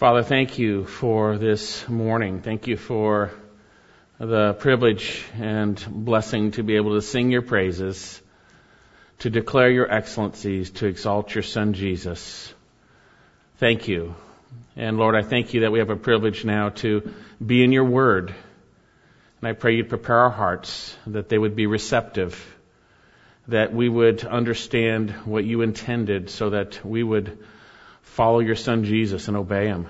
Father, thank you for this morning. Thank you for the privilege and blessing to be able to sing your praises, to declare your excellencies, to exalt your Son Jesus. Thank you. And Lord, I thank you that we have a privilege now to be in your word. And I pray you'd prepare our hearts that they would be receptive, that we would understand what you intended so that we would follow your son Jesus and obey him,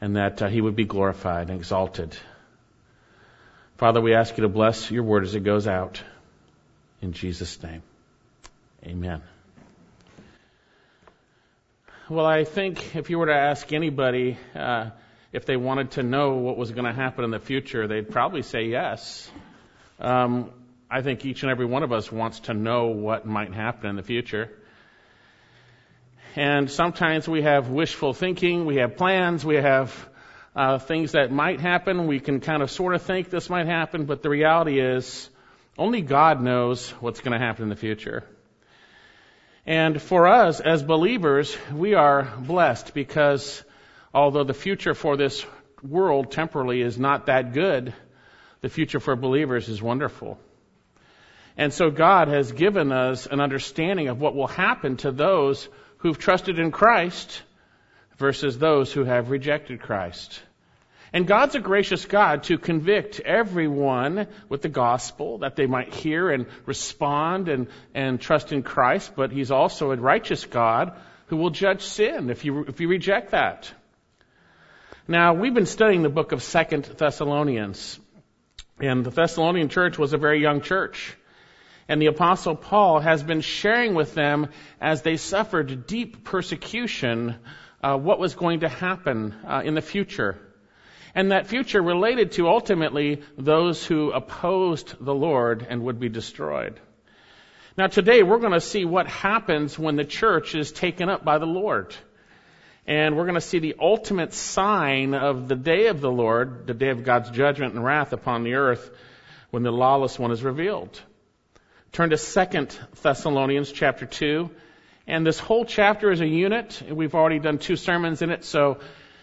and that uh, he would be glorified and exalted. Father, we ask you to bless your word as it goes out. In Jesus' name, amen. Well, I think if you were to ask anybody uh, if they wanted to know what was going to happen in the future, they'd probably say yes. Um, I think each and every one of us wants to know what might happen in the future. And sometimes we have wishful thinking, we have plans, we have uh, things that might happen. We can kind of sort of think this might happen, but the reality is only God knows what's going to happen in the future. And for us as believers, we are blessed because although the future for this world temporally is not that good, the future for believers is wonderful. And so God has given us an understanding of what will happen to those who've trusted in Christ versus those who have rejected Christ. And God's a gracious God to convict everyone with the gospel that they might hear and respond and, and trust in Christ, but He's also a righteous God who will judge sin if you, if you reject that. Now, we've been studying the book of Second Thessalonians, and the Thessalonian church was a very young church. And the apostle Paul has been sharing with them as they suffered deep persecution uh, what was going to happen uh, in the future. And that future related to ultimately those who opposed the Lord and would be destroyed. Now today we're going to see what happens when the church is taken up by the Lord. And we're going to see the ultimate sign of the day of the Lord, the day of God's judgment and wrath upon the earth, when the lawless one is revealed. Turn to 2 Thessalonians chapter 2. And this whole chapter is a unit. We've already done two sermons in it, so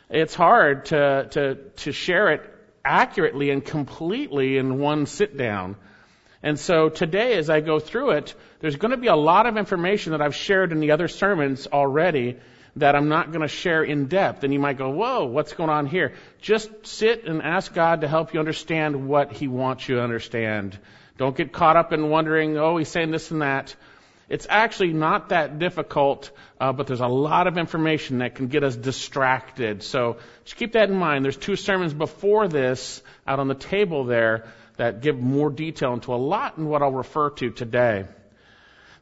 it's hard to, to, to share it accurately and completely in one sit down. And so today, as I go through it, there's going to be a lot of information that I've shared in the other sermons already that I'm not going to share in depth. And you might go, whoa, what's going on here? Just sit and ask God to help you understand what He wants you to understand don't get caught up in wondering, oh, he's saying this and that. It's actually not that difficult, uh, but there's a lot of information that can get us distracted. So just keep that in mind. There's two sermons before this out on the table there that give more detail into a lot in what I'll refer to today.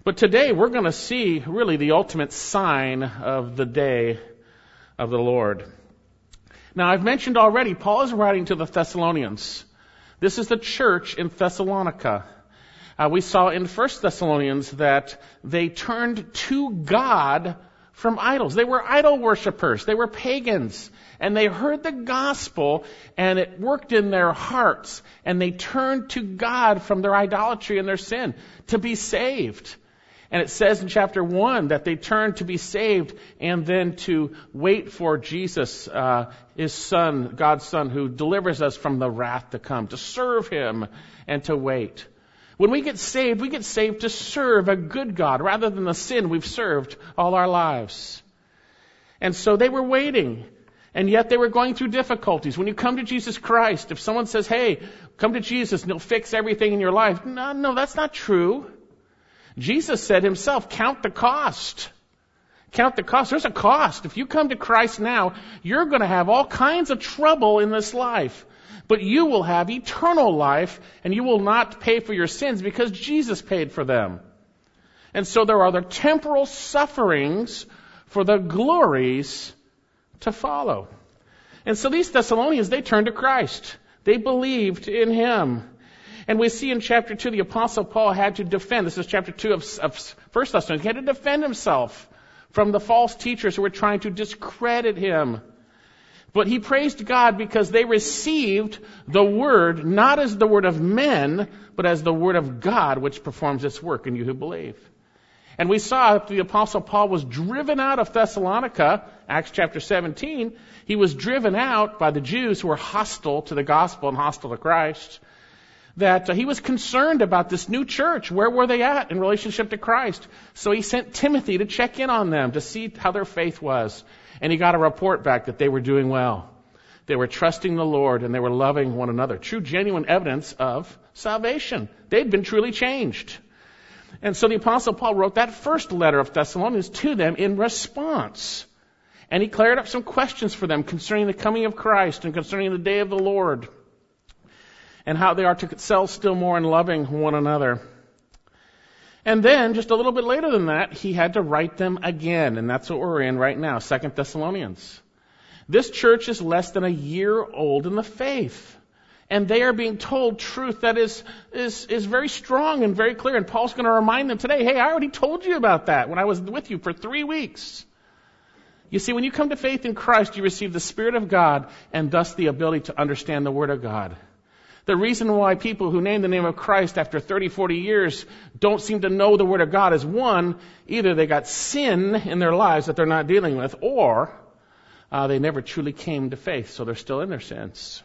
But today we're going to see really the ultimate sign of the day of the Lord. Now I've mentioned already, Paul is writing to the Thessalonians. This is the church in Thessalonica. Uh, we saw in 1 Thessalonians that they turned to God from idols. They were idol worshippers. They were pagans. And they heard the gospel and it worked in their hearts. And they turned to God from their idolatry and their sin to be saved. And it says in chapter 1 that they turned to be saved and then to wait for Jesus, uh, his son, God's son, who delivers us from the wrath to come, to serve him and to wait. When we get saved, we get saved to serve a good God rather than the sin we've served all our lives. And so they were waiting. And yet they were going through difficulties. When you come to Jesus Christ, if someone says, hey, come to Jesus and he'll fix everything in your life, no, no, that's not true. Jesus said himself, count the cost. Count the cost. There's a cost. If you come to Christ now, you're going to have all kinds of trouble in this life. But you will have eternal life and you will not pay for your sins because Jesus paid for them. And so there are the temporal sufferings for the glories to follow. And so these Thessalonians, they turned to Christ. They believed in Him. And we see in chapter 2 the apostle Paul had to defend, this is chapter 2 of, of 1 Thessalonians, he had to defend himself from the false teachers who were trying to discredit him. But he praised God because they received the word not as the word of men, but as the word of God which performs its work in you who believe. And we saw that the apostle Paul was driven out of Thessalonica, Acts chapter 17. He was driven out by the Jews who were hostile to the gospel and hostile to Christ. That uh, he was concerned about this new church. Where were they at in relationship to Christ? So he sent Timothy to check in on them to see how their faith was. And he got a report back that they were doing well. They were trusting the Lord and they were loving one another. True, genuine evidence of salvation. They'd been truly changed. And so the apostle Paul wrote that first letter of Thessalonians to them in response. And he cleared up some questions for them concerning the coming of Christ and concerning the day of the Lord and how they are to excel still more in loving one another. And then, just a little bit later than that, he had to write them again, and that's what we're in right now, Second Thessalonians. This church is less than a year old in the faith and they are being told truth that is, is, is very strong and very clear. And Paul's going to remind them today, hey, I already told you about that when I was with you for three weeks. You see, when you come to faith in Christ, you receive the Spirit of God and thus the ability to understand the Word of God. The reason why people who name the name of Christ after 30, 40 years don't seem to know the Word of God is one, either they got sin in their lives that they're not dealing with, or uh, they never truly came to faith, so they're still in their sins.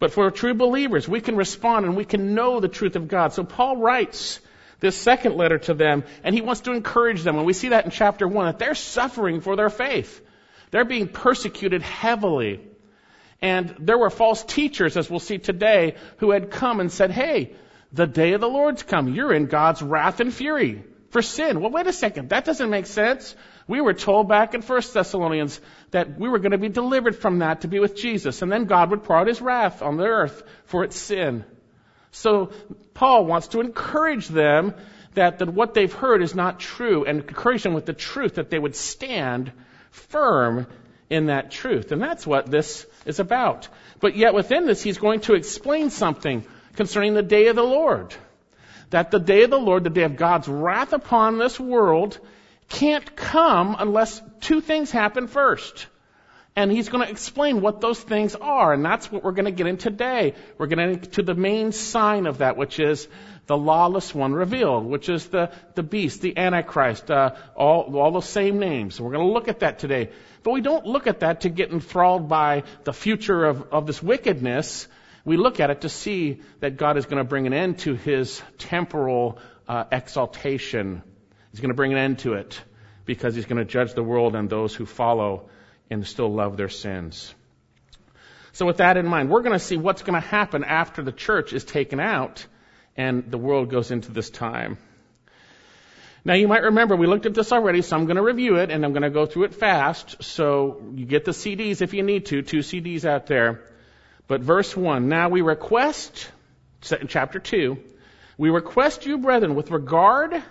But for true believers, we can respond and we can know the truth of God. So Paul writes this second letter to them, and he wants to encourage them. And we see that in chapter 1, that they're suffering for their faith. They're being persecuted heavily. And there were false teachers, as we'll see today, who had come and said, hey, the day of the Lord's come. You're in God's wrath and fury for sin. Well, wait a second. That doesn't make sense. We were told back in 1 Thessalonians that we were going to be delivered from that to be with Jesus, and then God would pour out his wrath on the earth for its sin. So Paul wants to encourage them that, that what they've heard is not true and encourage them with the truth that they would stand firm in that truth. And that's what this is about. But yet within this, he's going to explain something concerning the day of the Lord. That the day of the Lord, the day of God's wrath upon this world, can't come unless two things happen first. And he's going to explain what those things are, and that's what we're going to get in today. We're going to get to the main sign of that, which is the lawless one revealed, which is the, the beast, the antichrist, uh, all, all the same names. We're going to look at that today. But we don't look at that to get enthralled by the future of, of this wickedness. We look at it to see that God is going to bring an end to his temporal uh, exaltation He's going to bring an end to it because he's going to judge the world and those who follow and still love their sins. So with that in mind, we're going to see what's going to happen after the church is taken out and the world goes into this time. Now you might remember we looked at this already, so I'm going to review it and I'm going to go through it fast. So you get the CDs if you need to, two CDs out there. But verse 1, now we request, chapter 2, we request you brethren with regard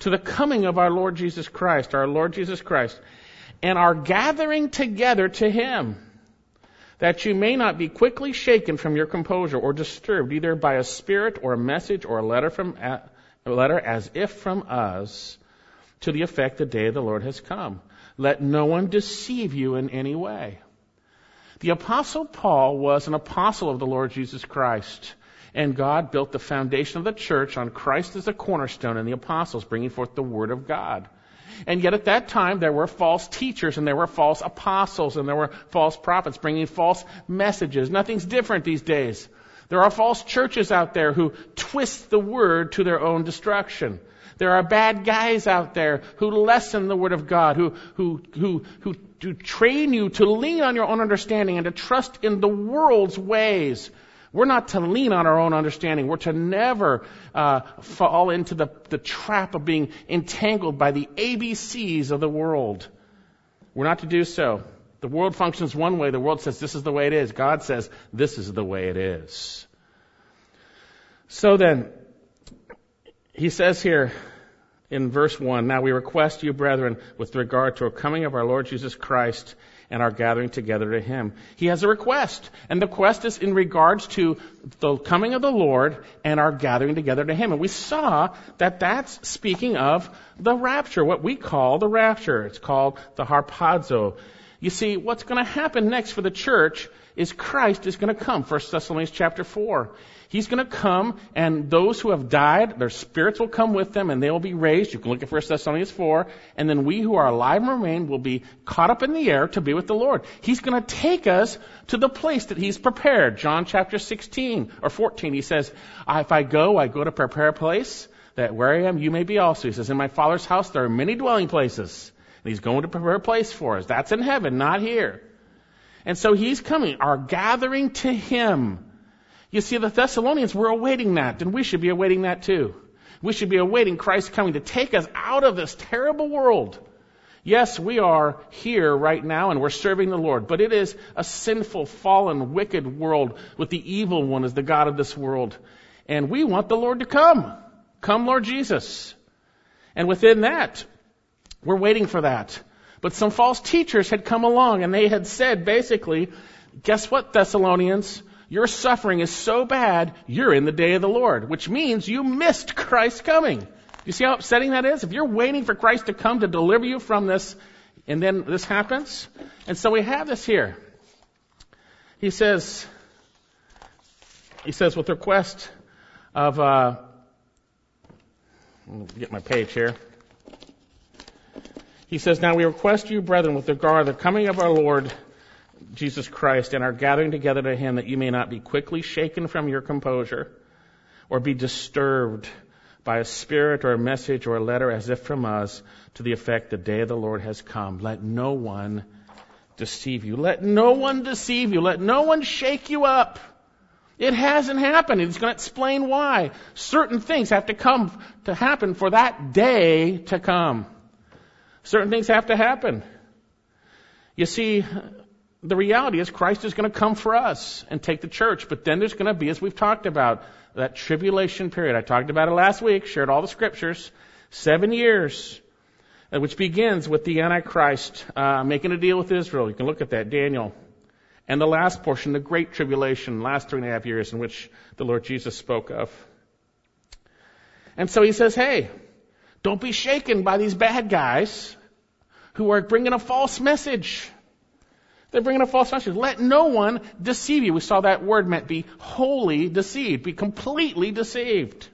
to the coming of our Lord Jesus Christ, our Lord Jesus Christ, and our gathering together to Him, that you may not be quickly shaken from your composure or disturbed either by a spirit or a message or a letter from a letter as if from us to the effect the day of the Lord has come. Let no one deceive you in any way. The apostle Paul was an apostle of the Lord Jesus Christ. And God built the foundation of the church on Christ as a cornerstone and the apostles bringing forth the word of God. And yet at that time there were false teachers and there were false apostles and there were false prophets bringing false messages. Nothing's different these days. There are false churches out there who twist the word to their own destruction. There are bad guys out there who lessen the word of God, who, who, who, who, who train you to lean on your own understanding and to trust in the world's ways we're not to lean on our own understanding. We're to never uh, fall into the, the trap of being entangled by the ABCs of the world. We're not to do so. The world functions one way. The world says this is the way it is. God says this is the way it is. So then, he says here in verse 1, Now we request you, brethren, with regard to a coming of our Lord Jesus Christ and our gathering together to Him. He has a request, and the request is in regards to the coming of the Lord and our gathering together to Him. And we saw that that's speaking of the rapture, what we call the rapture. It's called the harpazo. You see, what's going to happen next for the church is Christ is going to come. 1 Thessalonians chapter 4. He's going to come and those who have died, their spirits will come with them and they will be raised. You can look at 1 Thessalonians 4. And then we who are alive and remain will be caught up in the air to be with the Lord. He's going to take us to the place that He's prepared. John chapter 16 or 14, He says, if I go, I go to prepare a place that where I am, you may be also. He says, in my Father's house there are many dwelling places. And He's going to prepare a place for us. That's in heaven, not here. And so He's coming, our gathering to Him you see, the Thessalonians were awaiting that, and we should be awaiting that too. We should be awaiting Christ coming to take us out of this terrible world. Yes, we are here right now and we're serving the Lord, but it is a sinful, fallen, wicked world with the evil one as the God of this world. And we want the Lord to come. Come, Lord Jesus. And within that, we're waiting for that. But some false teachers had come along and they had said basically, guess what, Thessalonians? Your suffering is so bad, you're in the day of the Lord, which means you missed Christ coming. You see how upsetting that is? If you're waiting for Christ to come to deliver you from this, and then this happens. And so we have this here. He says, he says with request of, uh, get my page here. He says, Now we request you, brethren, with regard to the coming of our Lord Jesus Christ and our gathering together to Him that you may not be quickly shaken from your composure or be disturbed by a spirit or a message or a letter as if from us to the effect the day of the Lord has come. Let no one deceive you. Let no one deceive you. Let no one shake you up. It hasn't happened. He's going to explain why. Certain things have to come to happen for that day to come. Certain things have to happen. You see, the reality is Christ is going to come for us and take the church. But then there's going to be, as we've talked about, that tribulation period. I talked about it last week, shared all the scriptures. Seven years, uh, which begins with the Antichrist uh, making a deal with Israel. You can look at that, Daniel. And the last portion, the Great Tribulation, last three and a half years in which the Lord Jesus spoke of. And so he says, hey, don't be shaken by these bad guys who are bringing a false message. They're bringing a false message. Let no one deceive you. We saw that word meant be wholly deceived, be completely deceived.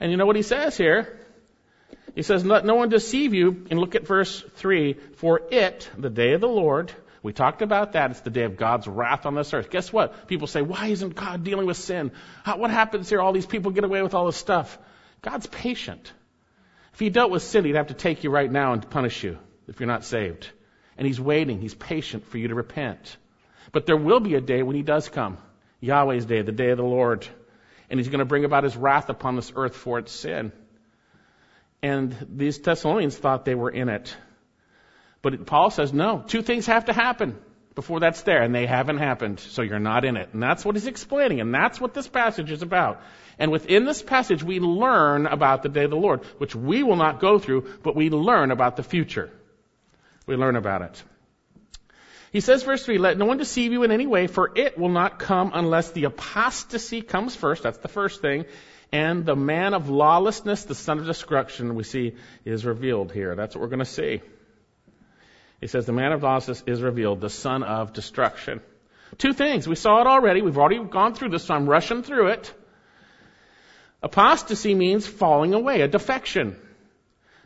And you know what he says here? He says, let no one deceive you. And look at verse 3. For it, the day of the Lord, we talked about that. It's the day of God's wrath on this earth. Guess what? People say, why isn't God dealing with sin? How, what happens here? All these people get away with all this stuff. God's patient. If he dealt with sin, he'd have to take you right now and punish you if you're not saved. And he's waiting, he's patient for you to repent. But there will be a day when he does come Yahweh's day, the day of the Lord. And he's going to bring about his wrath upon this earth for its sin. And these Thessalonians thought they were in it. But Paul says, no, two things have to happen before that's there, and they haven't happened, so you're not in it. And that's what he's explaining, and that's what this passage is about. And within this passage, we learn about the day of the Lord, which we will not go through, but we learn about the future we learn about it. He says, verse 3, let no one deceive you in any way, for it will not come unless the apostasy comes first. That's the first thing. And the man of lawlessness, the son of destruction, we see is revealed here. That's what we're going to see. He says, the man of lawlessness is revealed, the son of destruction. Two things. We saw it already. We've already gone through this, so I'm rushing through it. Apostasy means falling away, a defection.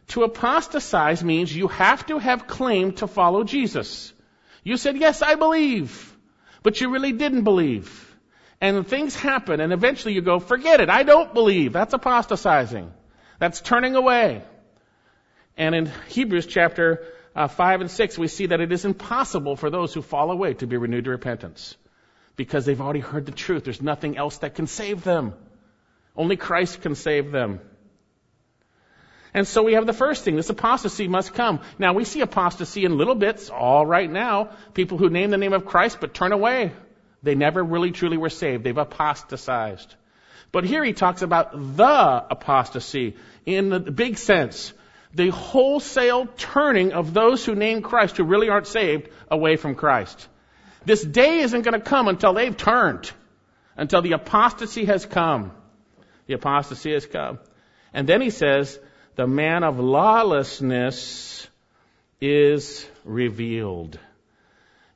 To apostatize means you have to have claimed to follow Jesus. You said, yes, I believe, but you really didn't believe. And things happen and eventually you go, forget it, I don't believe. That's apostatizing. That's turning away. And in Hebrews chapter uh, 5 and 6, we see that it is impossible for those who fall away to be renewed to repentance. Because they've already heard the truth. There's nothing else that can save them. Only Christ can save them. And so we have the first thing. This apostasy must come. Now we see apostasy in little bits all right now. People who name the name of Christ but turn away. They never really truly were saved. They've apostatized. But here he talks about the apostasy in the big sense. The wholesale turning of those who name Christ who really aren't saved away from Christ. This day isn't going to come until they've turned. Until the apostasy has come. The apostasy has come. And then he says, the man of lawlessness is revealed.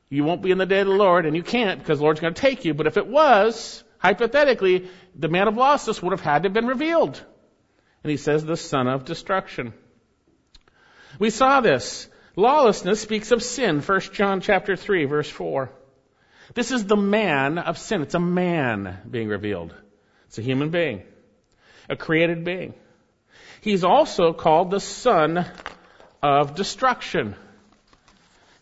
You won't be in the day of the Lord, and you can't because the Lord's going to take you. But if it was, hypothetically, the man of lawlessness would have had to have been revealed. And he says the son of destruction. We saw this. Lawlessness speaks of sin. 1 John chapter 3 verse 4. This is the man of sin. It's a man being revealed. It's a human being. A created being. He's also called the son of destruction.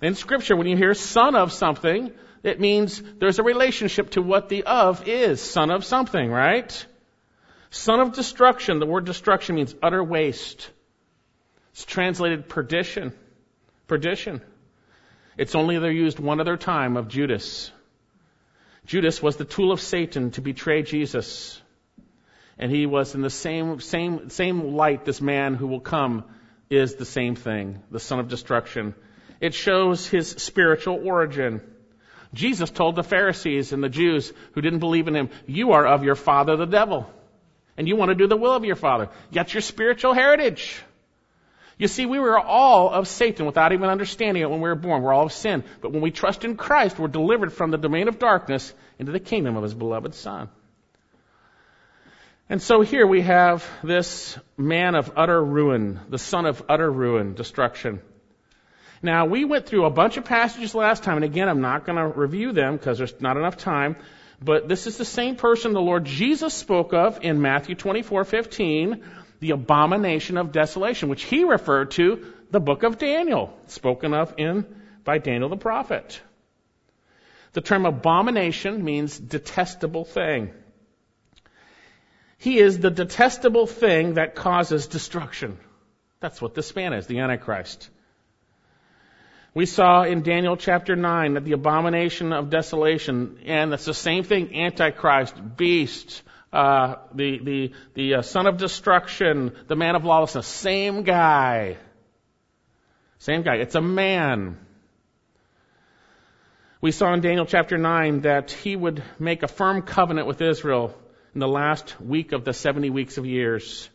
In scripture, when you hear son of something, it means there's a relationship to what the of is. Son of something, right? Son of destruction. The word destruction means utter waste. It's translated perdition. Perdition. It's only they're used one other time of Judas. Judas was the tool of Satan to betray Jesus. And he was in the same, same, same light this man who will come is the same thing, the son of destruction. It shows his spiritual origin. Jesus told the Pharisees and the Jews who didn't believe in him, you are of your father the devil. And you want to do the will of your father. That's your spiritual heritage. You see, we were all of Satan without even understanding it when we were born. We're all of sin. But when we trust in Christ, we're delivered from the domain of darkness into the kingdom of his beloved Son. And so here we have this man of utter ruin, the son of utter ruin, destruction. Now, we went through a bunch of passages last time, and again, I'm not going to review them because there's not enough time. But this is the same person the Lord Jesus spoke of in Matthew 24:15, the abomination of desolation, which he referred to the book of Daniel, spoken of in by Daniel the prophet. The term abomination means detestable thing. He is the detestable thing that causes destruction. That's what this man is, the Antichrist. We saw in Daniel chapter 9 that the abomination of desolation, and that's the same thing, Antichrist, beast, uh, the, the, the uh, son of destruction, the man of lawlessness, same guy. Same guy. It's a man. We saw in Daniel chapter 9 that he would make a firm covenant with Israel in the last week of the 70 weeks of years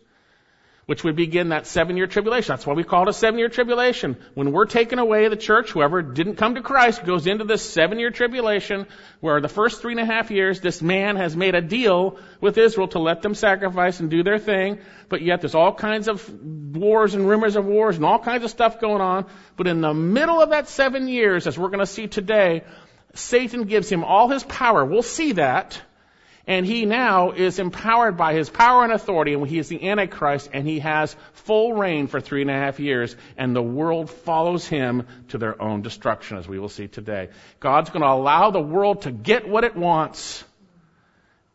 which would begin that seven year tribulation. That's why we call it a seven year tribulation. When we're taken away, the church, whoever didn't come to Christ, goes into this seven year tribulation where the first three and a half years, this man has made a deal with Israel to let them sacrifice and do their thing. But yet there's all kinds of wars and rumors of wars and all kinds of stuff going on. But in the middle of that seven years, as we're going to see today, Satan gives him all his power. We'll see that. And he now is empowered by his power and authority, and he is the Antichrist, and he has full reign for three and a half years, and the world follows him to their own destruction, as we will see today. God's going to allow the world to get what it wants,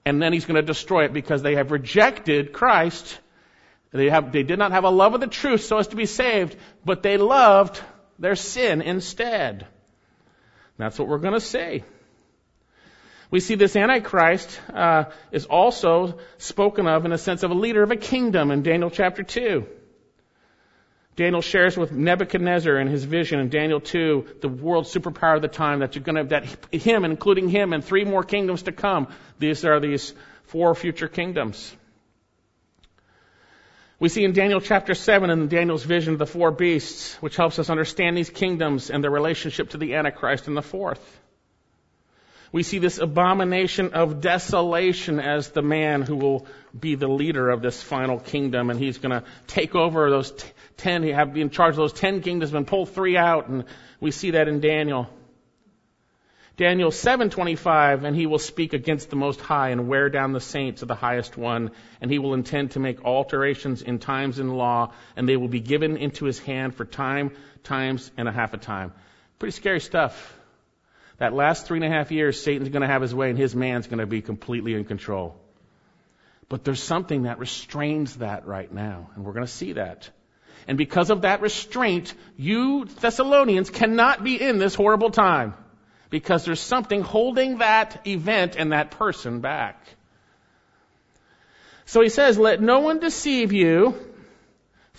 and then he's going to destroy it because they have rejected Christ. They, have, they did not have a love of the truth so as to be saved, but they loved their sin instead. That's what we're going to see. We see this Antichrist uh, is also spoken of in a sense of a leader of a kingdom in Daniel chapter 2. Daniel shares with Nebuchadnezzar in his vision in Daniel 2 the world superpower of the time that you're going to that him, including him, and three more kingdoms to come. These are these four future kingdoms. We see in Daniel chapter 7 in Daniel's vision of the four beasts, which helps us understand these kingdoms and their relationship to the Antichrist in the fourth. We see this abomination of desolation as the man who will be the leader of this final kingdom, and he's going to take over those t- ten. He have be in charge of those ten kingdoms and pull three out, and we see that in Daniel. Daniel 7:25 and he will speak against the most high and wear down the saints of the highest one and he will intend to make alterations in times and law and they will be given into his hand for time times and a half a time pretty scary stuff that last three and a half years, Satan's going to have his way and his man's going to be completely in control. But there's something that restrains that right now, and we're going to see that. And because of that restraint, you Thessalonians cannot be in this horrible time. Because there's something holding that event and that person back. So he says, let no one deceive you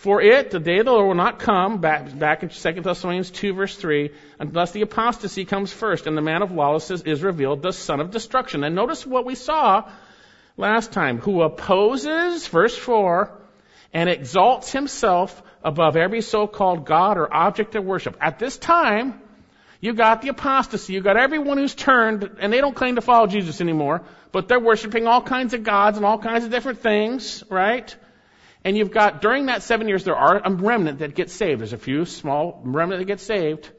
for it, the day of the Lord will not come, back, back in 2 Thessalonians 2 verse 3, unless the apostasy comes first and the man of lawlessness is revealed, the son of destruction. And notice what we saw last time. Who opposes, verse 4, and exalts himself above every so-called God or object of worship. At this time, you got the apostasy, you got everyone who's turned, and they don't claim to follow Jesus anymore, but they're worshiping all kinds of gods and all kinds of different things, right? And you've got, during that seven years, there are a remnant that gets saved. There's a few small remnant that get saved.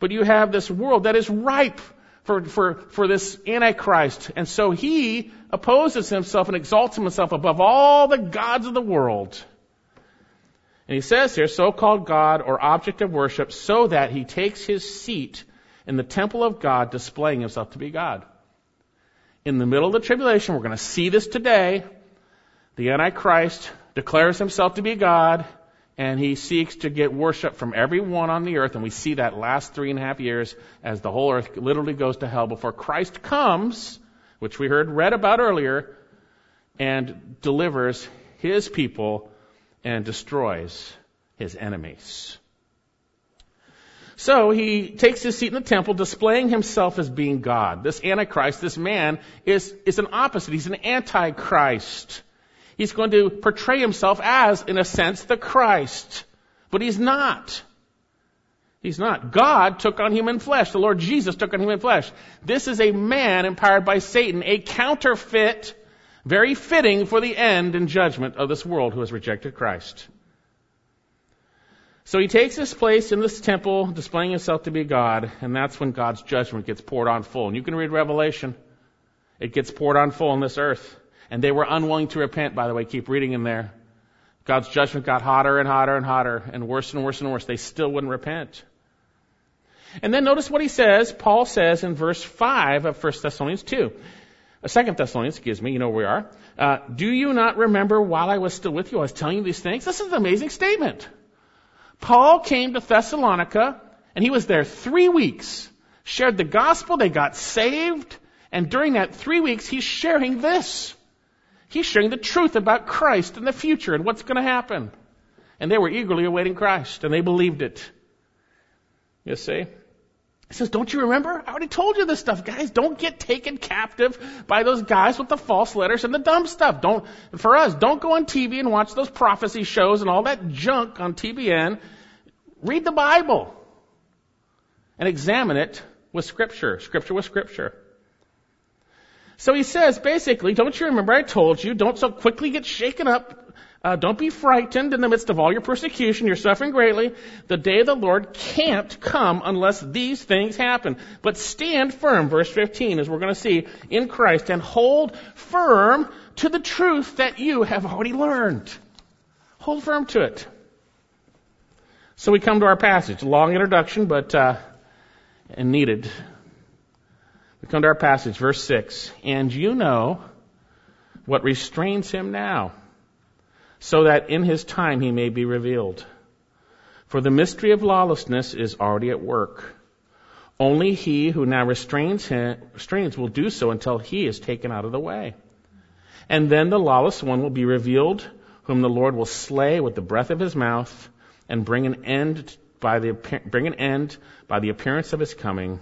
But you have this world that is ripe for, for, for this Antichrist. And so he opposes himself and exalts himself above all the gods of the world. And he says here, so-called God or object of worship, so that he takes his seat in the temple of God, displaying himself to be God. In the middle of the tribulation, we're going to see this today. The Antichrist declares himself to be God, and he seeks to get worship from everyone on the earth. And we see that last three and a half years as the whole earth literally goes to hell before Christ comes, which we heard read about earlier, and delivers his people and destroys his enemies. So he takes his seat in the temple, displaying himself as being God. This Antichrist, this man, is, is an opposite. He's an Antichrist. He's going to portray himself as, in a sense, the Christ. But he's not. He's not. God took on human flesh. The Lord Jesus took on human flesh. This is a man empowered by Satan, a counterfeit, very fitting for the end and judgment of this world who has rejected Christ. So he takes his place in this temple, displaying himself to be God, and that's when God's judgment gets poured on full. And you can read Revelation. It gets poured on full on this earth. And they were unwilling to repent, by the way. Keep reading in there. God's judgment got hotter and hotter and hotter and worse and worse and worse. They still wouldn't repent. And then notice what he says, Paul says in verse 5 of 1 Thessalonians 2. Uh, 2 Thessalonians, excuse me, you know where we are. Uh, Do you not remember while I was still with you, I was telling you these things? This is an amazing statement. Paul came to Thessalonica, and he was there three weeks, shared the gospel, they got saved, and during that three weeks, he's sharing this. He's sharing the truth about Christ and the future and what's going to happen. And they were eagerly awaiting Christ, and they believed it. You see? He says, Don't you remember? I already told you this stuff, guys. Don't get taken captive by those guys with the false letters and the dumb stuff. Don't, for us, don't go on TV and watch those prophecy shows and all that junk on TBN. Read the Bible and examine it with Scripture. Scripture with Scripture. So he says, basically, don't you remember I told you, don't so quickly get shaken up. Uh, don't be frightened in the midst of all your persecution. You're suffering greatly. The day of the Lord can't come unless these things happen. But stand firm, verse 15, as we're going to see, in Christ and hold firm to the truth that you have already learned. Hold firm to it. So we come to our passage. Long introduction, but uh, and needed. Come to our passage, verse 6. And you know what restrains him now, so that in his time he may be revealed. For the mystery of lawlessness is already at work. Only he who now restrains, him, restrains will do so until he is taken out of the way. And then the lawless one will be revealed, whom the Lord will slay with the breath of his mouth and bring an end by the, bring an end by the appearance of his coming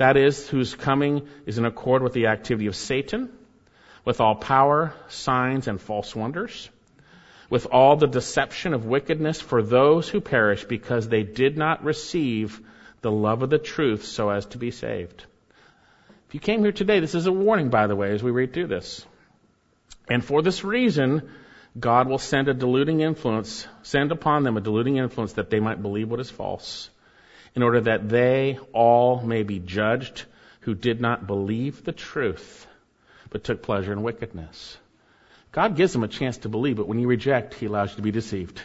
that is, whose coming is in accord with the activity of Satan, with all power, signs, and false wonders, with all the deception of wickedness for those who perish because they did not receive the love of the truth so as to be saved. If you came here today, this is a warning, by the way, as we read through this. And for this reason, God will send a deluding influence, send upon them a deluding influence that they might believe what is false in order that they all may be judged who did not believe the truth, but took pleasure in wickedness. God gives them a chance to believe, but when you reject, He allows you to be deceived,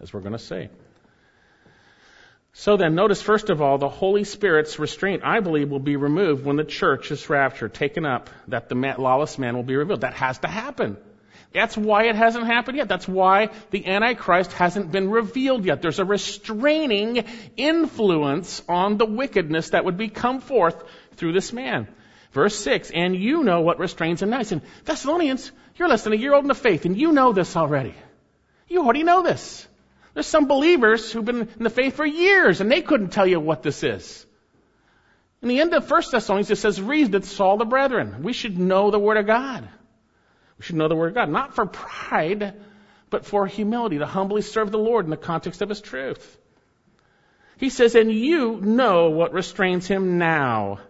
as we're going to say. So then, notice first of all, the Holy Spirit's restraint, I believe, will be removed when the church is raptured, taken up, that the lawless man will be revealed. That has to happen. That's why it hasn't happened yet. That's why the Antichrist hasn't been revealed yet. There's a restraining influence on the wickedness that would be come forth through this man. Verse 6, and you know what restrains him now. He Thessalonians, you're less than a year old in the faith, and you know this already. You already know this. There's some believers who've been in the faith for years, and they couldn't tell you what this is. In the end of 1 Thessalonians, it says, Read that Saul the brethren. We should know the Word of God. We should know the Word of God, not for pride, but for humility, to humbly serve the Lord in the context of his truth. He says, and you know what restrains him now,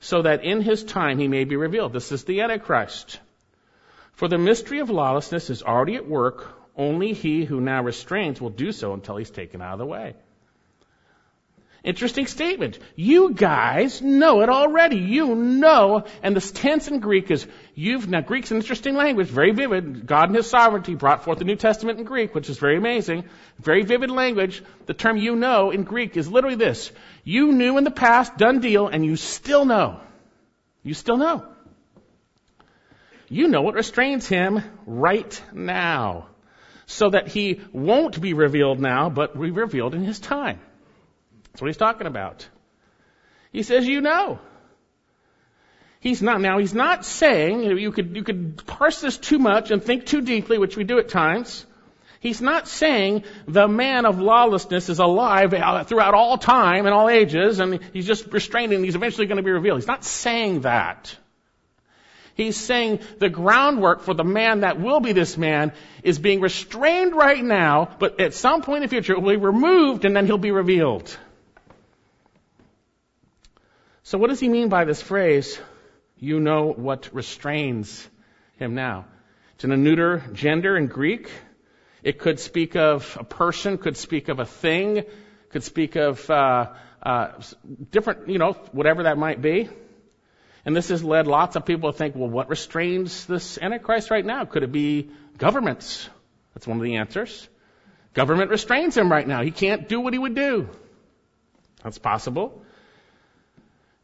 so that in his time he may be revealed. This is the Antichrist. For the mystery of lawlessness is already at work. Only he who now restrains will do so until he's taken out of the way. Interesting statement. You guys know it already. You know, and the tense in Greek is you've, now Greek's an interesting language, very vivid. God in His sovereignty brought forth the New Testament in Greek, which is very amazing. Very vivid language. The term you know in Greek is literally this. You knew in the past, done deal, and you still know. You still know. You know what restrains Him right now. So that He won't be revealed now, but be revealed in His time. That's what he's talking about. He says, you know. He's not, now he's not saying, you could, you could parse this too much and think too deeply, which we do at times. He's not saying the man of lawlessness is alive throughout all time and all ages and he's just restrained and he's eventually going to be revealed. He's not saying that. He's saying the groundwork for the man that will be this man is being restrained right now, but at some point in the future it will be removed and then he'll be revealed. So what does he mean by this phrase, you know what restrains him now? It's in a neuter gender in Greek. It could speak of a person, could speak of a thing, could speak of uh, uh, different, you know, whatever that might be. And this has led lots of people to think, well, what restrains this Antichrist right now? Could it be governments? That's one of the answers. Government restrains him right now. He can't do what he would do. That's possible.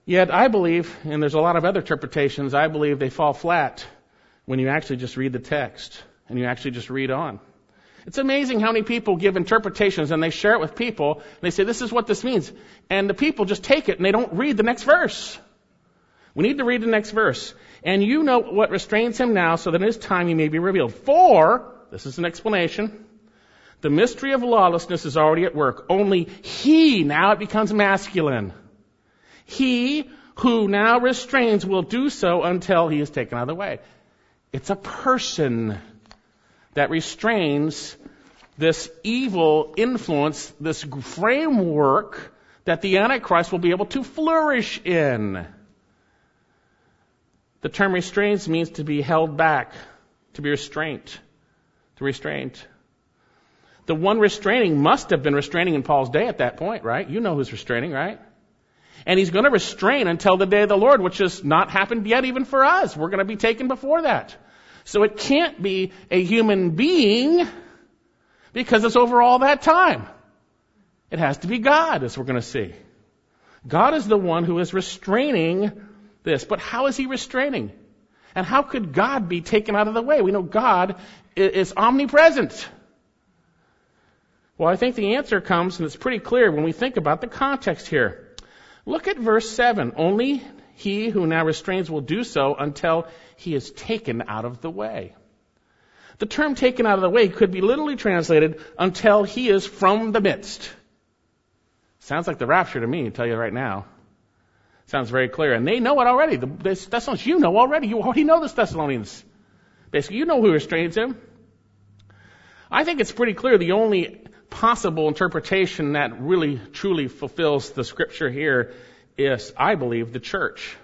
Yet I believe, and there's a lot of other interpretations, I believe they fall flat when you actually just read the text and you actually just read on. It's amazing how many people give interpretations and they share it with people and they say, this is what this means. And the people just take it and they don't read the next verse. We need to read the next verse. And you know what restrains him now so that in his time he may be revealed. For, this is an explanation, the mystery of lawlessness is already at work. Only he, now it becomes masculine. He who now restrains will do so until he is taken out of the way. It's a person that restrains this evil influence, this framework that the Antichrist will be able to flourish in. The term restrains means to be held back, to be restrained, to restrained. The one restraining must have been restraining in Paul's day at that point, right? You know who's restraining, right? And he's going to restrain until the day of the Lord, which has not happened yet even for us. We're going to be taken before that. So it can't be a human being because it's over all that time. It has to be God, as we're going to see. God is the one who is restraining this. But how is he restraining? And how could God be taken out of the way? We know God is omnipresent. Well, I think the answer comes, and it's pretty clear when we think about the context here. Look at verse 7. Only he who now restrains will do so until he is taken out of the way. The term taken out of the way could be literally translated until he is from the midst. Sounds like the rapture to me, I tell you right now. Sounds very clear. And they know it already. The Thessalonians, you know already. You already know this Thessalonians. Basically, you know who restrains him. I think it's pretty clear the only possible interpretation that really truly fulfills the scripture here is, I believe, the church.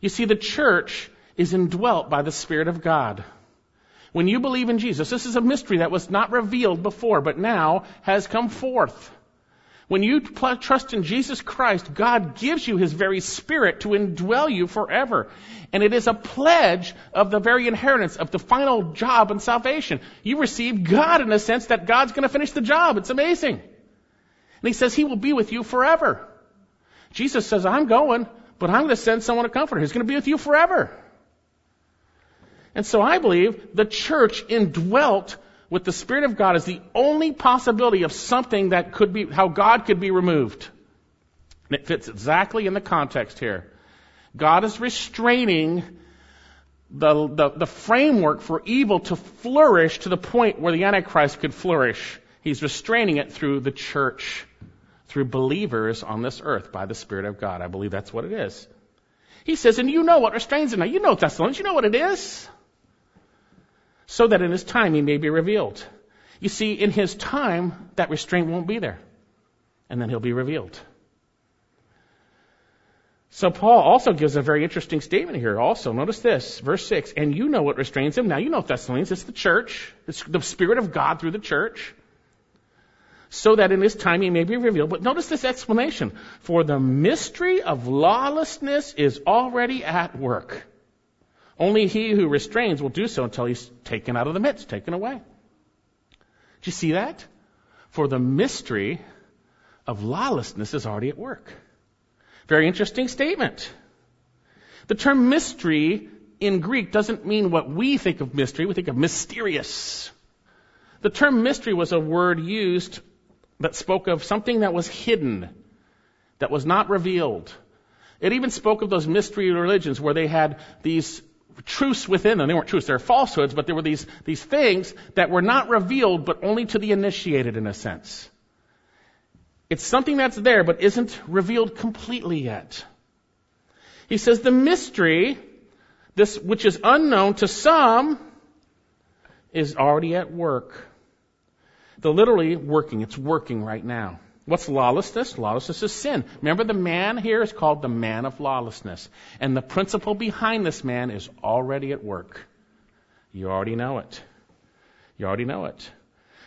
You see, the church is indwelt by the Spirit of God. When you believe in Jesus, this is a mystery that was not revealed before, but now has come forth. When you trust in Jesus Christ, God gives you His very Spirit to indwell you forever. And it is a pledge of the very inheritance of the final job and salvation. You receive God in the sense that God's going to finish the job. It's amazing. And He says He will be with you forever. Jesus says, I'm going, but I'm going to send someone to comfort. He's going to be with you forever. And so I believe the church indwelt with the Spirit of God is the only possibility of something that could be, how God could be removed. And it fits exactly in the context here. God is restraining the, the, the framework for evil to flourish to the point where the Antichrist could flourish. He's restraining it through the church, through believers on this earth by the Spirit of God. I believe that's what it is. He says, and you know what restrains it. Now, you know Thessalonians, you know what it is. So that in his time he may be revealed. You see, in his time, that restraint won't be there. And then he'll be revealed. So Paul also gives a very interesting statement here. Also, notice this, verse 6. And you know what restrains him. Now you know Thessalonians, it's the church. It's the Spirit of God through the church. So that in his time he may be revealed. But notice this explanation. For the mystery of lawlessness is already at work. Only he who restrains will do so until he's taken out of the midst, taken away. Do you see that? For the mystery of lawlessness is already at work. Very interesting statement. The term mystery in Greek doesn't mean what we think of mystery. We think of mysterious. The term mystery was a word used that spoke of something that was hidden, that was not revealed. It even spoke of those mystery religions where they had these truths within them. They weren't truths, they were falsehoods, but there were these, these things that were not revealed, but only to the initiated in a sense. It's something that's there, but isn't revealed completely yet. He says the mystery, this which is unknown to some, is already at work. The literally working, it's working right now. What's lawlessness? Lawlessness is sin. Remember, the man here is called the man of lawlessness. And the principle behind this man is already at work. You already know it. You already know it.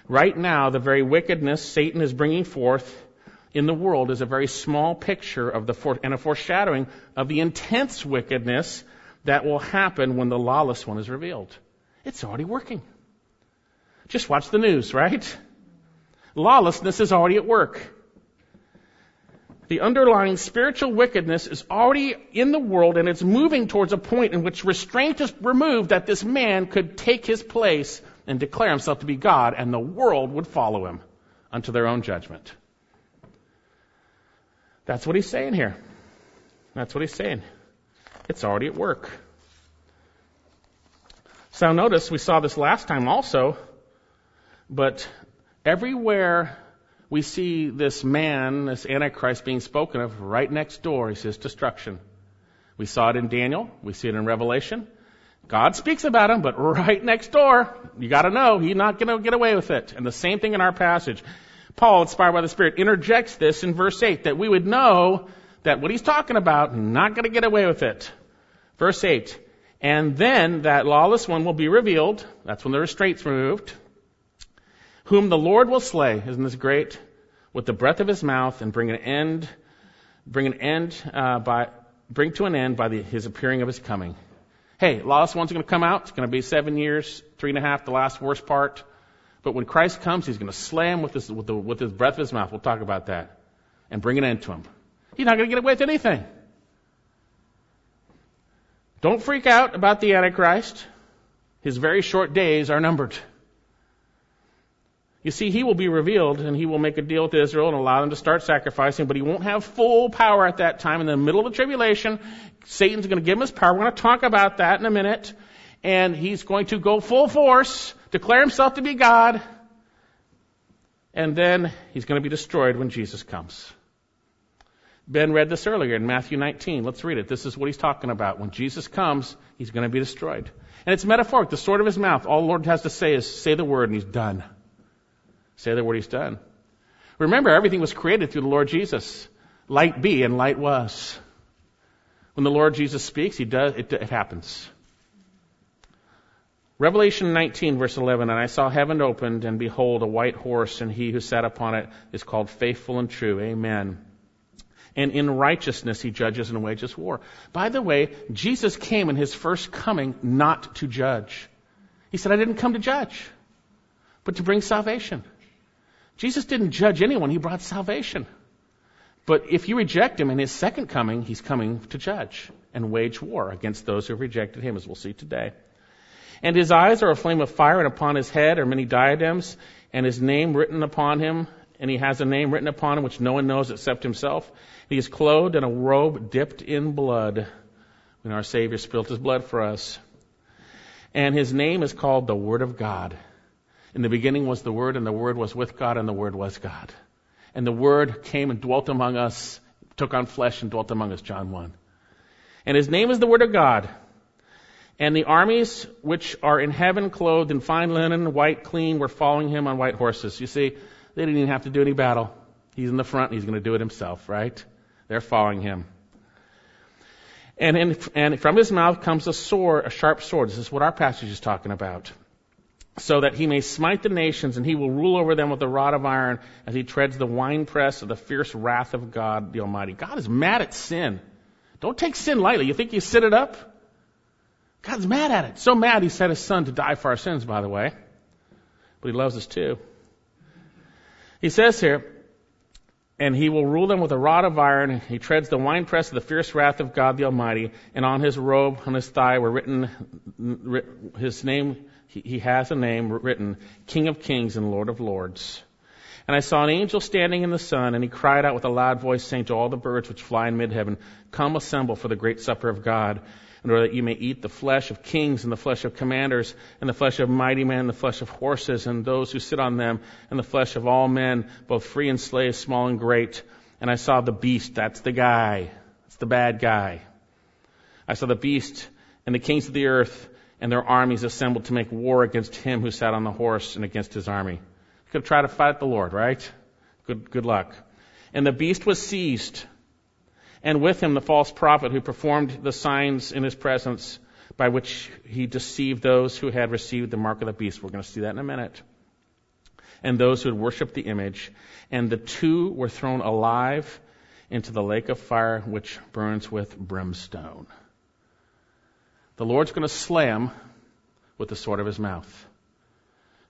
Right now, the very wickedness Satan is bringing forth in the world is a very small picture of the and a foreshadowing of the intense wickedness that will happen when the lawless one is revealed. It's already working. Just watch the news, right? Lawlessness is already at work. The underlying spiritual wickedness is already in the world and it's moving towards a point in which restraint is removed that this man could take his place and declare himself to be God and the world would follow him unto their own judgment. That's what he's saying here. That's what he's saying. It's already at work. So notice we saw this last time also, but everywhere we see this man, this Antichrist being spoken of, right next door is his destruction. We saw it in Daniel. We see it in Revelation. God speaks about him, but right next door, you gotta know, he's not gonna get away with it. And the same thing in our passage. Paul, inspired by the Spirit, interjects this in verse 8 that we would know that what he's talking about, not going to get away with it. Verse 8. And then that lawless one will be revealed. That's when the restraint's removed. Whom the Lord will slay. Isn't this great? With the breath of his mouth and bring an end, bring an end uh, by, bring to an end by the, his appearing of his coming. Hey, lawless one's going to come out. It's going to be seven years, three and a half, the last worst part. But when Christ comes, he's going to slam with, his, with, the, with his breath of his mouth. We'll talk about that. And bring an end to him. He's not going to get away with anything. Don't freak out about the Antichrist. His very short days are numbered. You see, he will be revealed and he will make a deal with Israel and allow them to start sacrificing, but he won't have full power at that time. In the middle of the tribulation, Satan's going to give him his power. We're going to talk about that in a minute. And he's going to go full force declare himself to be God, and then he's going to be destroyed when Jesus comes. Ben read this earlier in Matthew 19. Let's read it. This is what he's talking about. When Jesus comes, he's going to be destroyed. And it's metaphoric. The sword of his mouth, all the Lord has to say is say the word and he's done. Say the word, he's done. Remember, everything was created through the Lord Jesus. Light be and light was. When the Lord Jesus speaks, he does, it, it happens. Revelation 19 verse 11, and I saw heaven opened, and behold, a white horse, and he who sat upon it is called faithful and true. Amen. And in righteousness he judges and wages war. By the way, Jesus came in his first coming not to judge. He said, I didn't come to judge, but to bring salvation. Jesus didn't judge anyone, he brought salvation. But if you reject him in his second coming, he's coming to judge and wage war against those who have rejected him, as we'll see today. And his eyes are a flame of fire, and upon his head are many diadems, and his name written upon him, and he has a name written upon him which no one knows except himself. He is clothed in a robe dipped in blood, when our Savior spilt his blood for us. And his name is called the Word of God. In the beginning was the Word, and the Word was with God, and the Word was God. And the Word came and dwelt among us, took on flesh and dwelt among us, John 1. And his name is the Word of God. And the armies which are in heaven clothed in fine linen, white, clean, were following him on white horses. You see, they didn't even have to do any battle. He's in the front, he's going to do it himself, right? They're following him. And, in, and from his mouth comes a sword, a sharp sword. This is what our passage is talking about. So that he may smite the nations, and he will rule over them with a rod of iron as he treads the winepress of the fierce wrath of God the Almighty. God is mad at sin. Don't take sin lightly. You think you sit it up? God's mad at it. So mad he sent his son to die for our sins, by the way. But he loves us too. He says here, and he will rule them with a rod of iron. He treads the winepress of the fierce wrath of God the Almighty. And on his robe, on his thigh, were written his name. He has a name written, King of Kings and Lord of Lords. And I saw an angel standing in the sun, and he cried out with a loud voice, saying to all the birds which fly in mid-heaven, Come assemble for the great supper of God in order that you may eat the flesh of kings and the flesh of commanders and the flesh of mighty men and the flesh of horses and those who sit on them and the flesh of all men, both free and slave, small and great. And I saw the beast, that's the guy, that's the bad guy. I saw the beast and the kings of the earth and their armies assembled to make war against him who sat on the horse and against his army. Could try to fight the Lord, right? Good, good luck. And the beast was seized and with him the false prophet who performed the signs in his presence by which he deceived those who had received the mark of the beast. We're going to see that in a minute. And those who had worshipped the image. And the two were thrown alive into the lake of fire which burns with brimstone. The Lord's going to slay them with the sword of his mouth.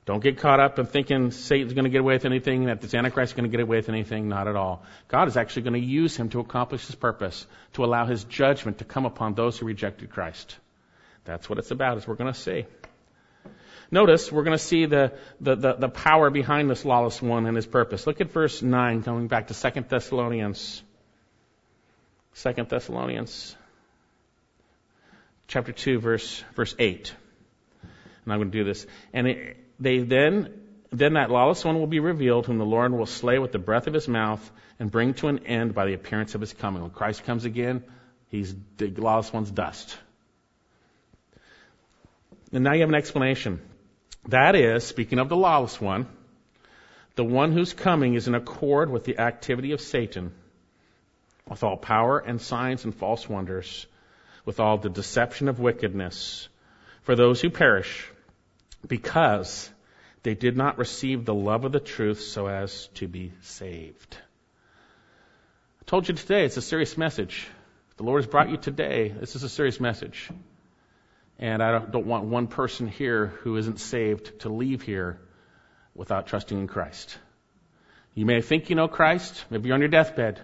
Don't get caught up in thinking Satan's going to get away with anything, that this Antichrist is going to get away with anything. Not at all. God is actually going to use him to accomplish his purpose, to allow his judgment to come upon those who rejected Christ. That's what it's about, as we're going to see. Notice, we're going to see the, the, the, the power behind this lawless one and his purpose. Look at verse 9, going back to 2 Thessalonians. 2 Thessalonians, chapter 2, verse, verse 8. And I'm going to do this. And it, they then, then that lawless one will be revealed, whom the Lord will slay with the breath of his mouth and bring to an end by the appearance of his coming. When Christ comes again, he's the lawless one's dust. And now you have an explanation. That is, speaking of the lawless one, the one whose coming is in accord with the activity of Satan, with all power and signs and false wonders, with all the deception of wickedness, for those who perish, because they did not receive the love of the truth so as to be saved. I told you today it's a serious message. The Lord has brought you today. This is a serious message. And I don't, want one person here who isn't saved to leave here without trusting in Christ. You may think you know Christ. Maybe you're on your deathbed.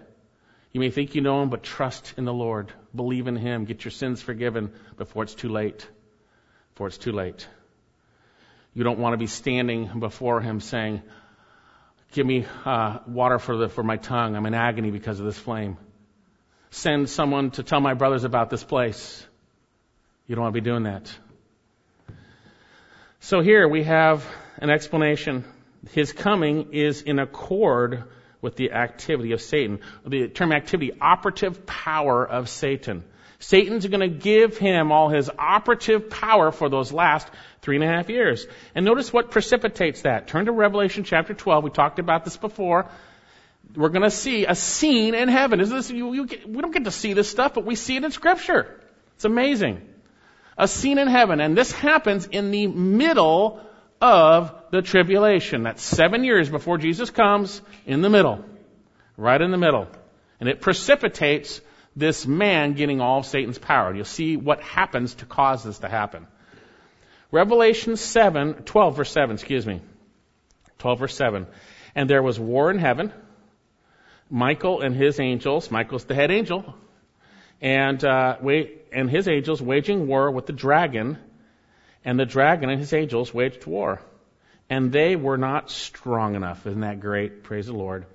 You may think you know Him, but trust in the Lord. Believe in Him. Get your sins forgiven before it's too late. Before it's too late. You don't want to be standing before Him saying, Give me uh, water for, the, for my tongue. I'm in agony because of this flame. Send someone to tell my brothers about this place. You don't want to be doing that. So here we have an explanation. His coming is in accord with the activity of Satan. The term activity, operative power of Satan. Satan's going to give him all his operative power for those last three and a half years. And notice what precipitates that. Turn to Revelation chapter 12. We talked about this before. We're going to see a scene in heaven. Is this, you, you we don't get to see this stuff, but we see it in Scripture. It's amazing. A scene in heaven. And this happens in the middle of the tribulation. That's seven years before Jesus comes, in the middle. Right in the middle. And it precipitates this man getting all of Satan's power. And you'll see what happens to cause this to happen. Revelation 7, 12 verse 7, excuse me. 12 verse 7. And there was war in heaven. Michael and his angels, Michael's the head angel, and, uh, and his angels waging war with the dragon, and the dragon and his angels waged war. And they were not strong enough. Isn't that great? Praise the Lord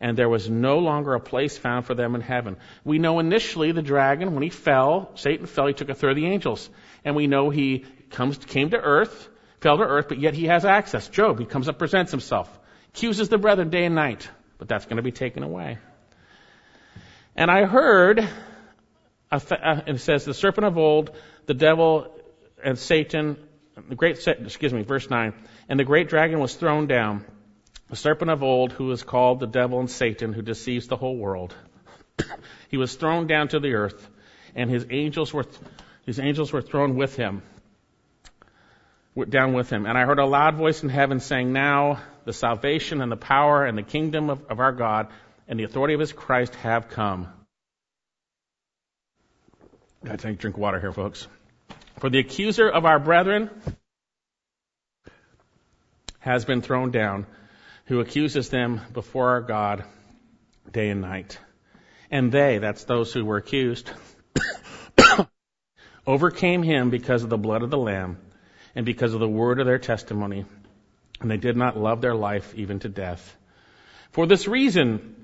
and there was no longer a place found for them in heaven. We know initially the dragon, when he fell, Satan fell, he took a third of the angels. And we know he comes, came to earth, fell to earth, but yet he has access. Job, he comes up, presents himself, accuses the brethren day and night, but that's going to be taken away. And I heard, uh, it says, the serpent of old, the devil and Satan, the great, excuse me, verse 9, and the great dragon was thrown down, the serpent of old, who is called the devil and Satan, who deceives the whole world. he was thrown down to the earth, and his angels were, his angels were thrown with him, down with him. And I heard a loud voice in heaven saying, Now the salvation and the power and the kingdom of, of our God and the authority of his Christ have come. Gotta take drink water here, folks. For the accuser of our brethren has been thrown down, who accuses them before our God day and night. And they, that's those who were accused, overcame him because of the blood of the Lamb and because of the word of their testimony. And they did not love their life even to death. For this reason,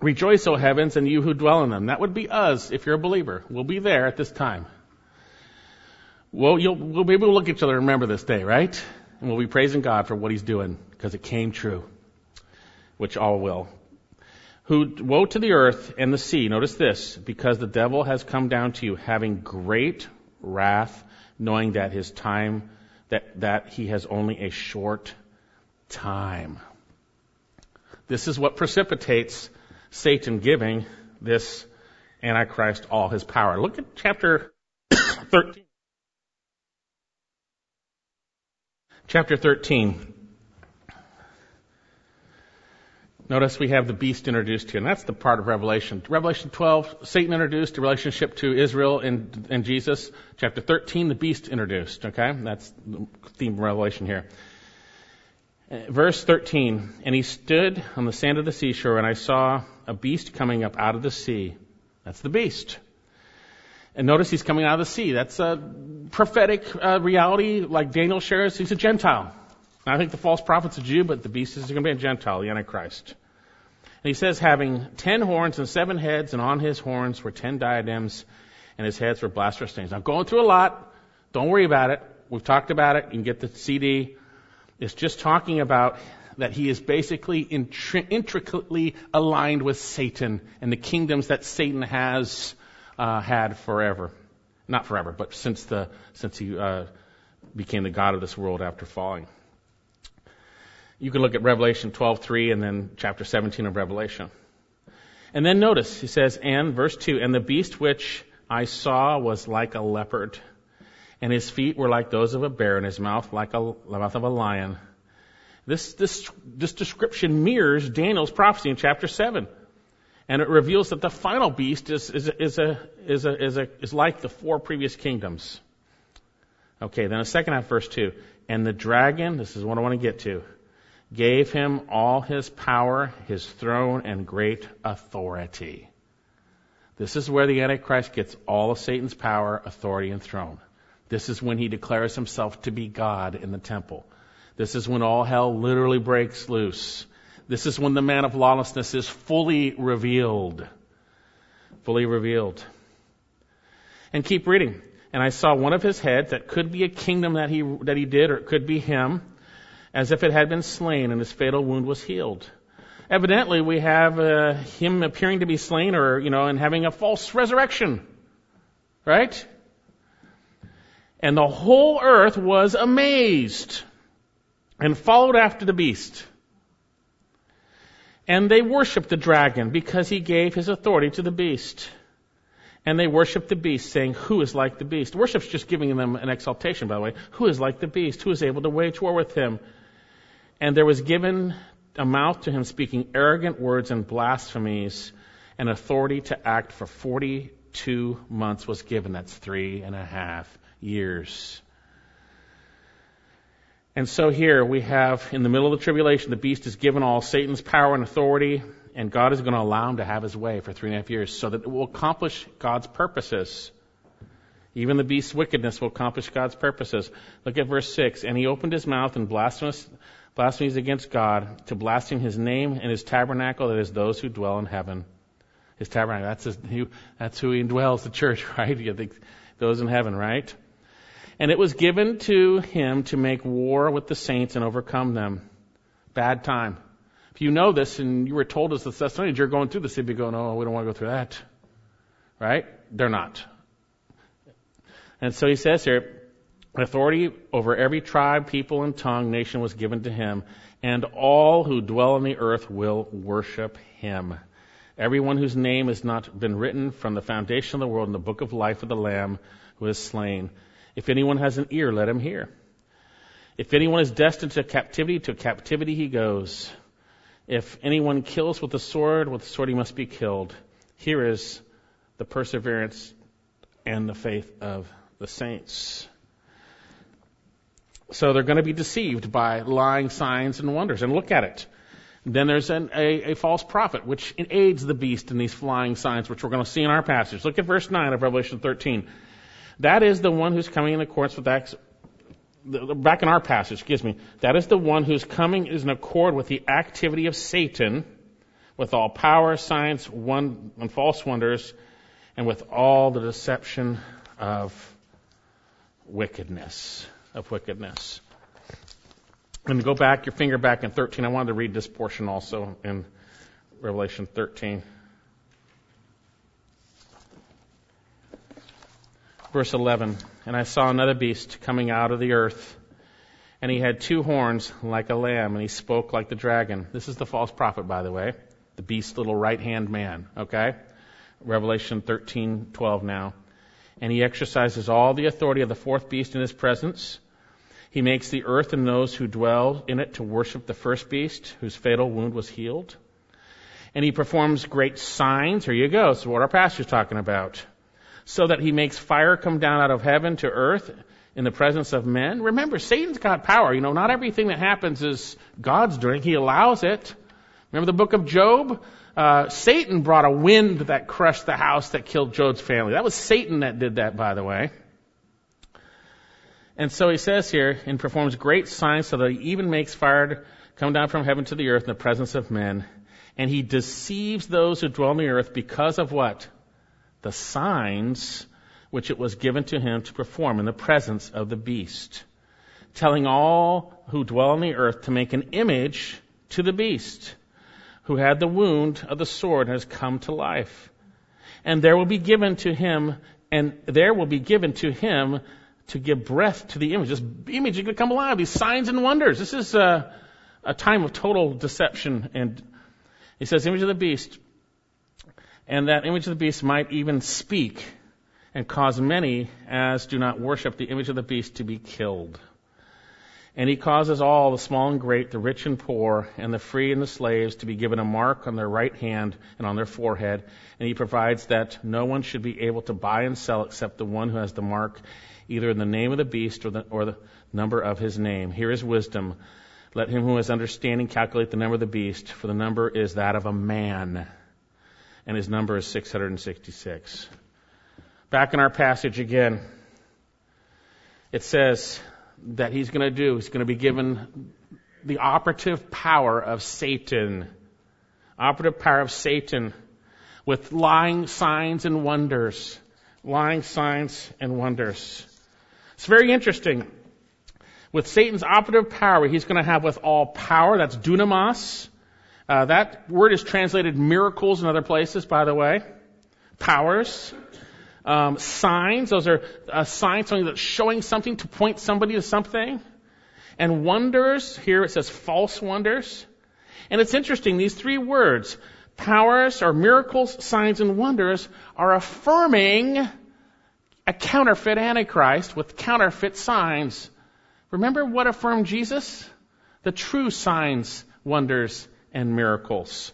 rejoice, O heavens, and you who dwell in them. That would be us if you're a believer. We'll be there at this time. Well, you'll, we'll look at each other and remember this day, right? And we'll be praising God for what He's doing because it came true, which all will. Who woe to the earth and the sea. Notice this, because the devil has come down to you, having great wrath, knowing that his time, that, that he has only a short time. This is what precipitates Satan giving this Antichrist all his power. Look at chapter 13. Chapter 13. Notice we have the beast introduced here, and that's the part of Revelation. Revelation 12, Satan introduced, the relationship to Israel and, and Jesus. Chapter 13, the beast introduced, okay? That's the theme of Revelation here. Verse 13, and he stood on the sand of the seashore, and I saw a beast coming up out of the sea. That's the beast. And notice he's coming out of the sea. That's a prophetic uh, reality, like Daniel shares. He's a Gentile. I think the false prophet's a Jew, but the beast is going to be a Gentile, the Antichrist. And he says, having ten horns and seven heads, and on his horns were ten diadems, and his heads were blasphemous things. I'm going through a lot. Don't worry about it. We've talked about it. You can get the CD. It's just talking about that he is basically intri- intricately aligned with Satan and the kingdoms that Satan has uh, had forever. Not forever, but since the since he uh, became the god of this world after falling. You can look at Revelation 12:3 and then chapter 17 of Revelation. And then notice he says, and verse 2, and the beast which I saw was like a leopard, and his feet were like those of a bear, and his mouth like a the mouth of a lion. This, this, this description mirrors Daniel's prophecy in chapter 7. And it reveals that the final beast is, is, is, a, is, a, is, a, is like the four previous kingdoms. Okay, then the second half, verse 2. And the dragon, this is what I want to get to, gave him all his power, his throne, and great authority. This is where the Antichrist gets all of Satan's power, authority, and throne. This is when he declares himself to be God in the temple. This is when all hell literally breaks loose. This is when the man of lawlessness is fully revealed. Fully revealed. And keep reading. And I saw one of his heads that could be a kingdom that he, that he did, or it could be him, as if it had been slain and his fatal wound was healed. Evidently, we have uh, him appearing to be slain or, you know, and having a false resurrection. Right? And the whole earth was amazed and followed after the beast. And they worshiped the dragon because he gave his authority to the beast. And they worshiped the beast, saying, Who is like the beast? Worship's just giving them an exaltation, by the way. Who is like the beast? Who is able to wage war with him? And there was given a mouth to him speaking arrogant words and blasphemies, and authority to act for 42 months was given. That's three and a half years. And so here we have, in the middle of the tribulation, the beast is given all Satan's power and authority, and God is going to allow him to have his way for three and a half years so that it will accomplish God's purposes. Even the beast's wickedness will accomplish God's purposes. Look at verse 6. And he opened his mouth in blasphemous blasphemies against God, to blaspheme his name and his tabernacle, that is those who dwell in heaven. His tabernacle, that's, his, that's who he indwells, the church, right? Those in heaven, right? And it was given to him to make war with the saints and overcome them. Bad time. If you know this and you were told as the Thessalonians, you're going through this, they'd be going, oh, we don't want to go through that. Right? They're not. And so he says here, Authority over every tribe, people, and tongue, nation was given to him, and all who dwell on the earth will worship him. Everyone whose name has not been written from the foundation of the world in the book of life of the Lamb who is slain. If anyone has an ear, let him hear. If anyone is destined to captivity, to captivity he goes. If anyone kills with the sword, with the sword he must be killed. Here is the perseverance and the faith of the saints. So they're going to be deceived by lying signs and wonders. And look at it. Then there's an, a, a false prophet, which aids the beast in these flying signs, which we're going to see in our passage. Look at verse 9 of Revelation 13. That is the one who's coming in accordance with acts, back in our passage, excuse me. That is the one whose coming is in accord with the activity of Satan, with all power, science, one, and false wonders, and with all the deception of wickedness of wickedness. And go back, your finger back in 13. I wanted to read this portion also in Revelation 13. Verse 11. And I saw another beast coming out of the earth, and he had two horns like a lamb, and he spoke like the dragon. This is the false prophet, by the way. The beast's little right hand man, okay? Revelation 13:12 now. And he exercises all the authority of the fourth beast in his presence he makes the earth and those who dwell in it to worship the first beast, whose fatal wound was healed. And he performs great signs. Here you go. This is what our pastor's talking about. So that he makes fire come down out of heaven to earth in the presence of men. Remember, Satan's got power. You know, not everything that happens is God's doing. He allows it. Remember the book of Job? Uh, Satan brought a wind that crushed the house that killed Job's family. That was Satan that did that, by the way. And so he says here, and performs great signs so that he even makes fire come down from heaven to the earth in the presence of men. And he deceives those who dwell on the earth because of what? The signs which it was given to him to perform in the presence of the beast. Telling all who dwell on the earth to make an image to the beast, who had the wound of the sword and has come to life. And there will be given to him, and there will be given to him to give breath to the image. This image is going to come alive. These signs and wonders. This is a, a time of total deception. And he says, image of the beast. And that image of the beast might even speak and cause many as do not worship the image of the beast to be killed. And he causes all, the small and great, the rich and poor, and the free and the slaves, to be given a mark on their right hand and on their forehead. And he provides that no one should be able to buy and sell except the one who has the mark, either in the name of the beast or the, or the number of his name. Here is wisdom. Let him who has understanding calculate the number of the beast, for the number is that of a man, and his number is 666. Back in our passage again, it says that he's going to do, he's going to be given the operative power of Satan. Operative power of Satan with lying signs and wonders. Lying signs and wonders. It's very interesting. With Satan's operative power, he's going to have with all power, that's dunamis. Uh, that word is translated miracles in other places, by the way. Powers. Um, signs, those are uh, signs, something that's showing something to point somebody to something. And wonders, here it says false wonders. And it's interesting, these three words, powers or miracles, signs, and wonders, are affirming a counterfeit Antichrist with counterfeit signs. Remember what affirmed Jesus? The true signs, wonders, and miracles.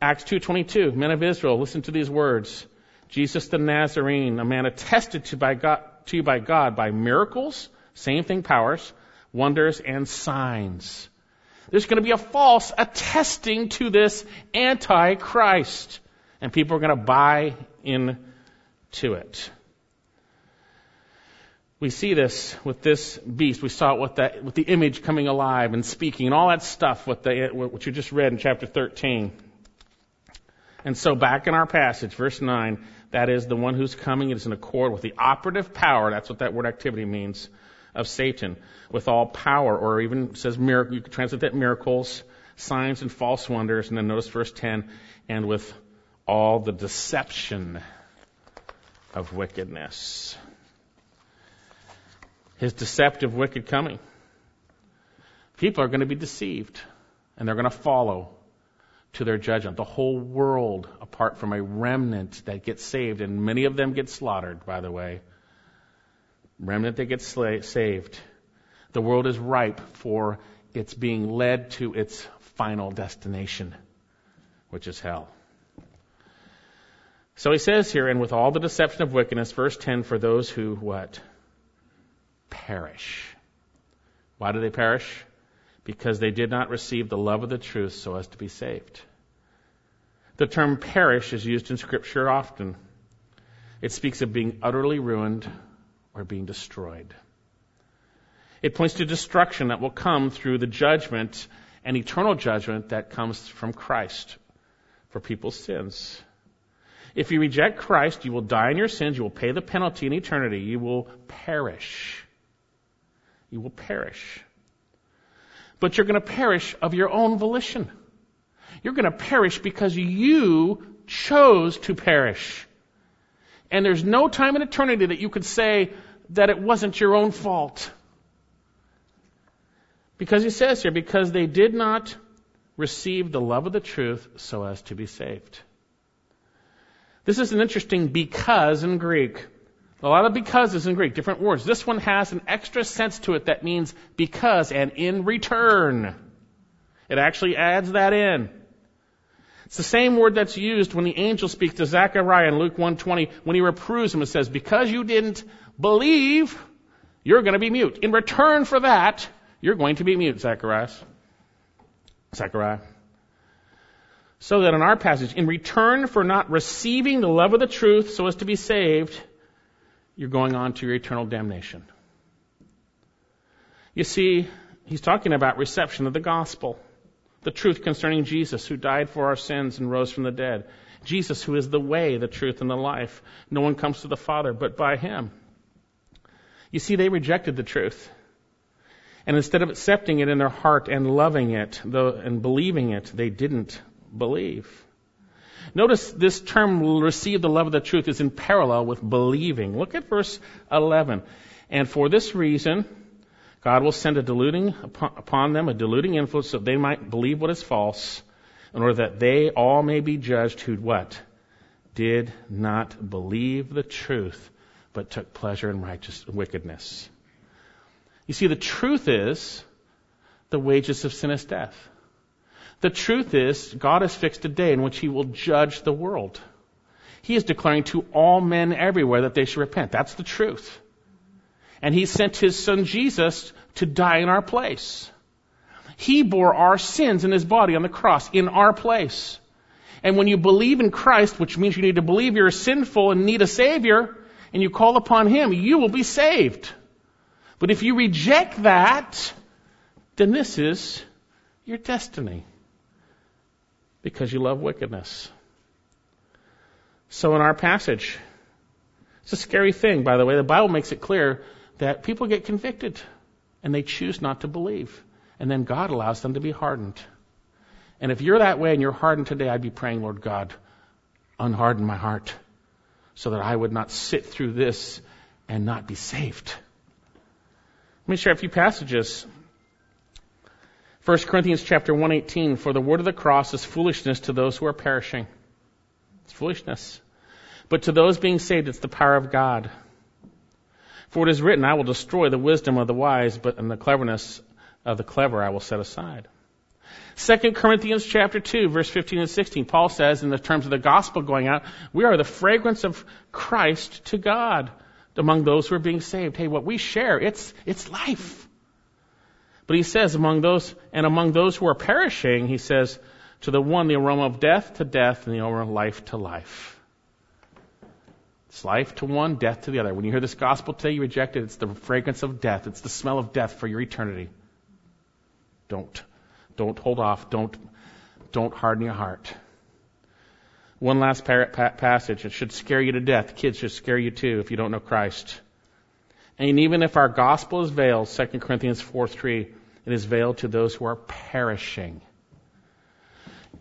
Acts 2.22, men of Israel, listen to these words. Jesus the Nazarene, a man attested to, by God, to you by God by miracles, same thing, powers, wonders, and signs. There's going to be a false attesting to this Antichrist. And people are going to buy into it. We see this with this beast. We saw it with, that, with the image coming alive and speaking and all that stuff with the, what you just read in chapter 13. And so back in our passage, verse 9, that is the one who's coming. Is in accord with the operative power. That's what that word activity means of Satan. With all power, or even says miracle, you could translate that miracles, signs and false wonders. And then notice verse 10, and with all the deception of wickedness. His deceptive, wicked coming. People are going to be deceived and they're going to follow to their judgment. The whole world, apart from a remnant that gets saved, and many of them get slaughtered, by the way, remnant that gets sla- saved. The world is ripe for its being led to its final destination, which is hell. So he says here, and with all the deception of wickedness, verse 10, for those who what? Perish. Why do they perish? Because they did not receive the love of the truth so as to be saved. The term perish is used in Scripture often. It speaks of being utterly ruined or being destroyed. It points to destruction that will come through the judgment and eternal judgment that comes from Christ for people's sins. If you reject Christ, you will die in your sins. You will pay the penalty in eternity. You will perish. You will perish. But you're going to perish of your own volition. You're going to perish because you chose to perish. And there's no time in eternity that you could say that it wasn't your own fault. Because he says here, because they did not receive the love of the truth so as to be saved. This is an interesting because in Greek. A lot of because is in Greek, different words. This one has an extra sense to it that means because and in return. It actually adds that in. It's the same word that's used when the angel speaks to Zechariah in Luke 1:20 when he reproves him. and says, "Because you didn't believe, you're going to be mute. In return for that, you're going to be mute, Zacharias. Zechariah. So that in our passage, in return for not receiving the love of the truth so as to be saved, you're going on to your eternal damnation. You see, he's talking about reception of the gospel, the truth concerning Jesus who died for our sins and rose from the dead. Jesus who is the way, the truth, and the life. No one comes to the Father but by him. You see, they rejected the truth. And instead of accepting it in their heart and loving it and believing it, they didn't believe. Notice this term, receive the love of the truth, is in parallel with believing. Look at verse 11. And for this reason, God will send a deluding upon them, a deluding influence, so they might believe what is false, in order that they all may be judged who what? Did not believe the truth, but took pleasure in righteous wickedness. You see, the truth is the wages of sin is death. The truth is, God has fixed a day in which He will judge the world. He is declaring to all men everywhere that they should repent. That's the truth. And He sent His Son Jesus to die in our place. He bore our sins in His body on the cross in our place. And when you believe in Christ, which means you need to believe you're sinful and need a Savior, and you call upon Him, you will be saved. But if you reject that, then this is your destiny because you love wickedness. So in our passage, it's a scary thing, by the way. The Bible makes it clear that people get convicted and they choose not to believe. And then God allows them to be hardened. And if you're that way and you're hardened today, I'd be praying, Lord God, unharden my heart so that I would not sit through this and not be saved. Let me share a few passages 1 Corinthians chapter 118, for the word of the cross is foolishness to those who are perishing. It's foolishness. But to those being saved, it's the power of God. For it is written, I will destroy the wisdom of the wise, but in the cleverness of the clever I will set aside. 2 Corinthians chapter 2, verse 15 and 16, Paul says, in the terms of the gospel going out, we are the fragrance of Christ to God among those who are being saved. Hey, what we share, it's, it's life. But he says, among those, and among those who are perishing, he says, to the one, the aroma of death to death, and the aroma of life to life. It's life to one, death to the other. When you hear this gospel today, you reject it. It's the fragrance of death. It's the smell of death for your eternity. Don't. Don't hold off. Don't, don't harden your heart. One last passage. It should scare you to death. Kids should scare you too if you don't know Christ. And even if our gospel is veiled, 2 Corinthians 4 3, it is veiled to those who are perishing,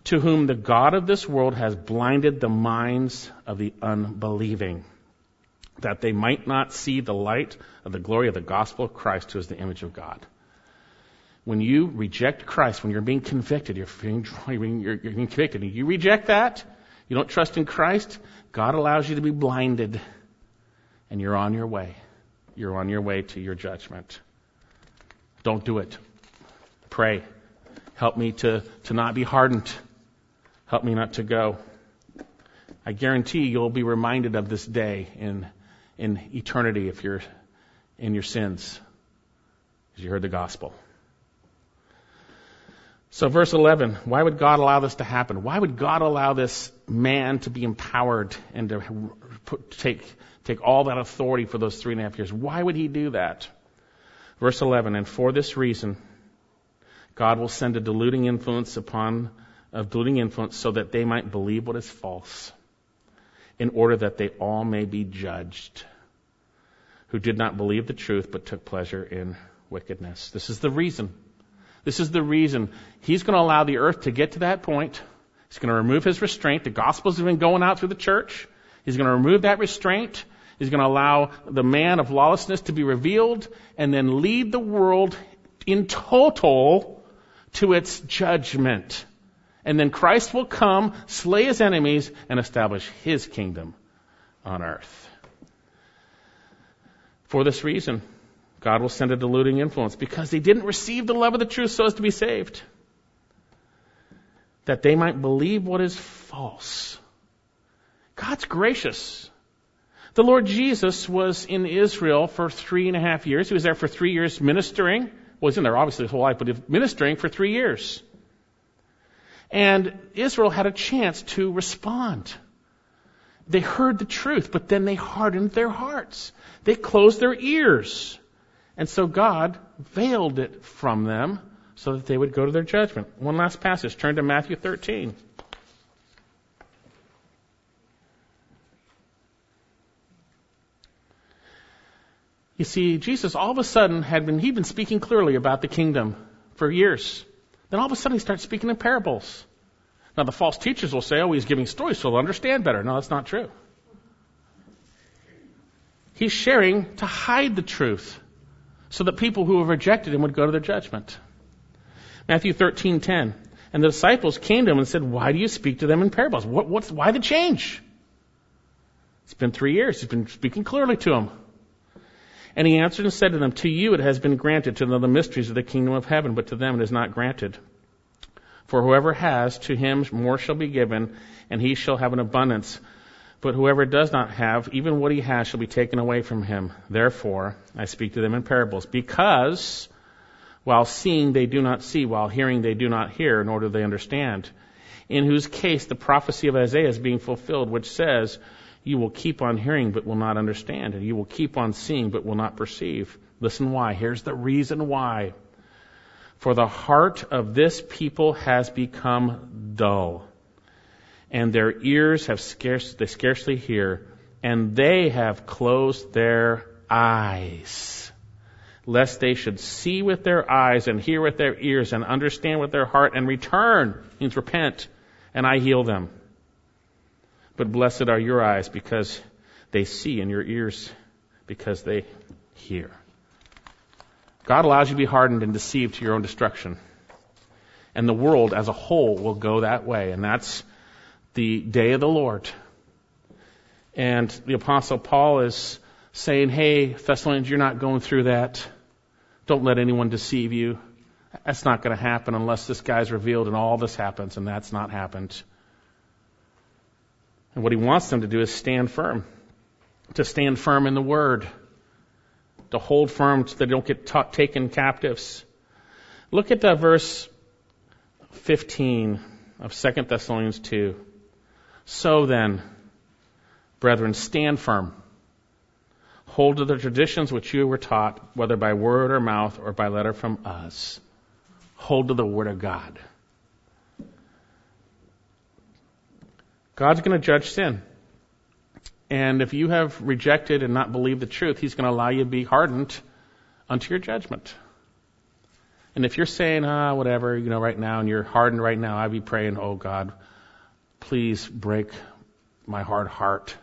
to whom the God of this world has blinded the minds of the unbelieving, that they might not see the light of the glory of the gospel of Christ, who is the image of God. When you reject Christ, when you're being convicted, you're being, you're, you're being convicted, and you reject that, you don't trust in Christ, God allows you to be blinded, and you're on your way. You're on your way to your judgment. Don't do it. Pray. Help me to, to not be hardened. Help me not to go. I guarantee you'll be reminded of this day in, in eternity if you're in your sins, as you heard the gospel. So, verse 11, why would God allow this to happen? Why would God allow this man to be empowered and to put, take, take all that authority for those three and a half years? Why would he do that? Verse 11, and for this reason, God will send a deluding influence upon a deluding influence so that they might believe what is false, in order that they all may be judged, who did not believe the truth but took pleasure in wickedness. This is the reason. This is the reason he's going to allow the earth to get to that point. He's going to remove his restraint. The gospels have been going out through the church. He's going to remove that restraint. He's going to allow the man of lawlessness to be revealed and then lead the world in total to its judgment. And then Christ will come, slay his enemies, and establish his kingdom on earth. For this reason, God will send a deluding influence because they didn't receive the love of the truth so as to be saved. That they might believe what is false. God's gracious. The Lord Jesus was in Israel for three and a half years. He was there for three years ministering. He's in there obviously his whole life, but ministering for three years. And Israel had a chance to respond. They heard the truth, but then they hardened their hearts. They closed their ears. And so God veiled it from them so that they would go to their judgment. One last passage. Turn to Matthew 13. You see, Jesus all of a sudden had been, he'd been speaking clearly about the kingdom for years. Then all of a sudden he starts speaking in parables. Now the false teachers will say, oh, he's giving stories so they'll understand better. No, that's not true. He's sharing to hide the truth so that people who have rejected him would go to their judgment. Matthew 13:10. And the disciples came to him and said, "Why do you speak to them in parables? What, what's, why the change?" It's been three years. He's been speaking clearly to them. And he answered and said to them, To you it has been granted to know the mysteries of the kingdom of heaven, but to them it is not granted. For whoever has, to him more shall be given, and he shall have an abundance. But whoever does not have, even what he has shall be taken away from him. Therefore, I speak to them in parables, because while seeing they do not see, while hearing they do not hear, nor do they understand. In whose case the prophecy of Isaiah is being fulfilled, which says, you will keep on hearing but will not understand, and you will keep on seeing but will not perceive. Listen why. Here's the reason why. For the heart of this people has become dull, and their ears have scarce, they scarcely hear, and they have closed their eyes, lest they should see with their eyes and hear with their ears and understand with their heart and return, means repent, and I heal them. But blessed are your eyes because they see, and your ears because they hear. God allows you to be hardened and deceived to your own destruction. And the world as a whole will go that way. And that's the day of the Lord. And the Apostle Paul is saying, hey, Thessalonians, you're not going through that. Don't let anyone deceive you. That's not going to happen unless this guy's revealed and all this happens, and that's not happened. And what he wants them to do is stand firm, to stand firm in the Word, to hold firm so they don't get ta- taken captives. Look at that verse 15 of 2 Thessalonians 2. So then, brethren, stand firm. Hold to the traditions which you were taught, whether by word or mouth or by letter from us. Hold to the Word of God. God's going to judge sin. And if you have rejected and not believed the truth, He's going to allow you to be hardened unto your judgment. And if you're saying, ah, whatever, you know, right now, and you're hardened right now, I'd be praying, oh God, please break my hard heart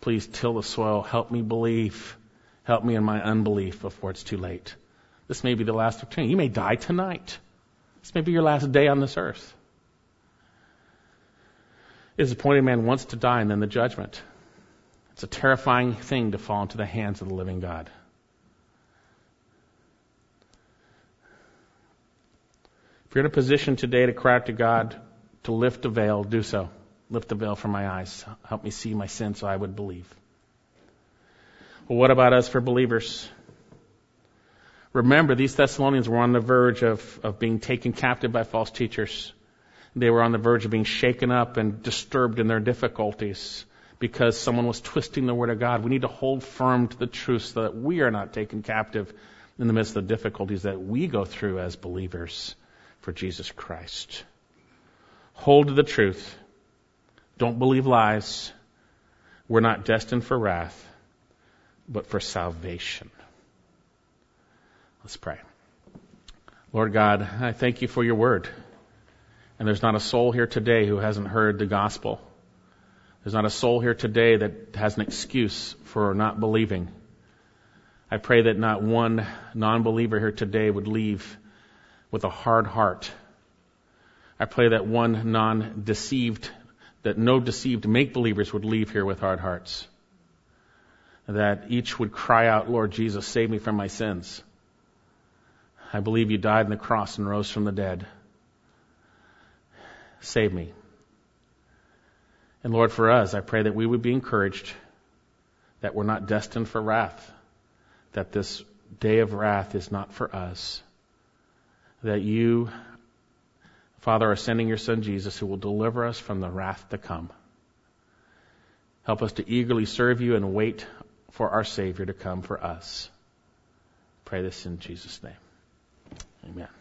Please till the soil. Help me believe. Help me in my unbelief before it's too late. This may be the last opportunity. You may die tonight. This may be your last day on this earth. Is appointed man wants to die and then the judgment. It's a terrifying thing to fall into the hands of the living God. If you're in a position today to cry out to God to lift the veil, do so. Lift the veil from my eyes. Help me see my sin so I would believe. Well, what about us for believers? Remember, these Thessalonians were on the verge of, of being taken captive by false teachers. They were on the verge of being shaken up and disturbed in their difficulties because someone was twisting the Word of God. We need to hold firm to the truth so that we are not taken captive in the midst of the difficulties that we go through as believers for Jesus Christ. Hold to the truth. Don't believe lies. We're not destined for wrath, but for salvation. Let's pray. Lord God, I thank you for your word. And there's not a soul here today who hasn't heard the gospel. There's not a soul here today that has an excuse for not believing. I pray that not one non believer here today would leave with a hard heart. I pray that one non deceived, that no deceived make believers would leave here with hard hearts. That each would cry out, Lord Jesus, save me from my sins. I believe you died on the cross and rose from the dead. Save me. And Lord, for us, I pray that we would be encouraged that we're not destined for wrath, that this day of wrath is not for us that you, Father, are sending your Son Jesus who will deliver us from the wrath to come. Help us to eagerly serve you and wait for our Savior to come for us. Pray this in Jesus' name. Amen.